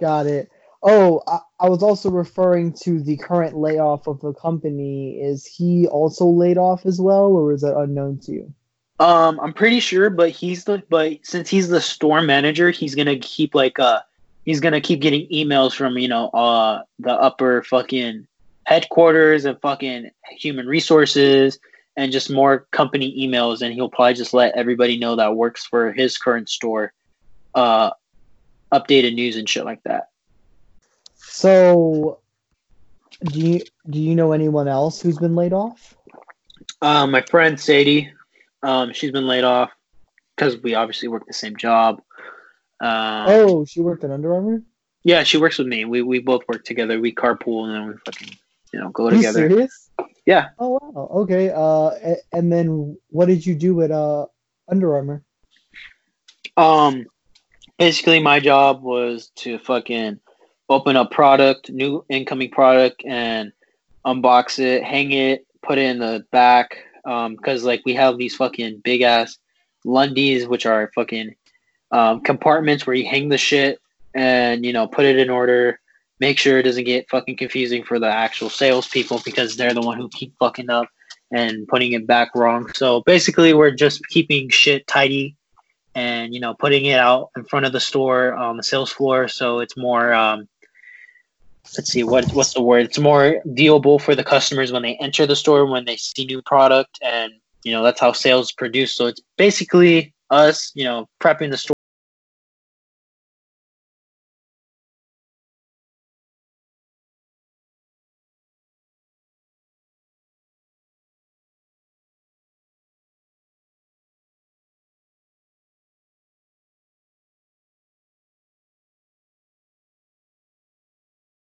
Got it. Oh, I, I was also referring to the current layoff of the company. Is he also laid off as well, or is that unknown to you? Um, I'm pretty sure, but he's the but since he's the store manager, he's gonna keep like uh he's gonna keep getting emails from you know uh the upper fucking headquarters and fucking human resources and just more company emails and he'll probably just let everybody know that works for his current store uh updated news and shit like that So, do you do you know anyone else who's been laid off? uh, my friend sadie um she's been laid off because we obviously work the same job um, Oh, she worked at Under Armour. yeah she works with me we we both work together we carpool and then we fucking you know go Are you together serious? yeah Oh wow. Okay. Uh, a- and then what did you do at uh Under Armour? Um, basically, my job was to fucking open up product, new incoming product, and unbox it, hang it, put it in the back. Um, because like we have these fucking big ass Lundies, which are fucking um, compartments where you hang the shit and you know put it in order. Make sure it doesn't get fucking confusing for the actual salespeople because they're the one who keep fucking up and putting it back wrong. So basically, we're just keeping shit tidy and you know putting it out in front of the store on the sales floor. So it's more um let's see what what's the word? It's more viewable for the customers when they enter the store when they see new product and you know that's how sales produce. So it's basically us you know prepping the store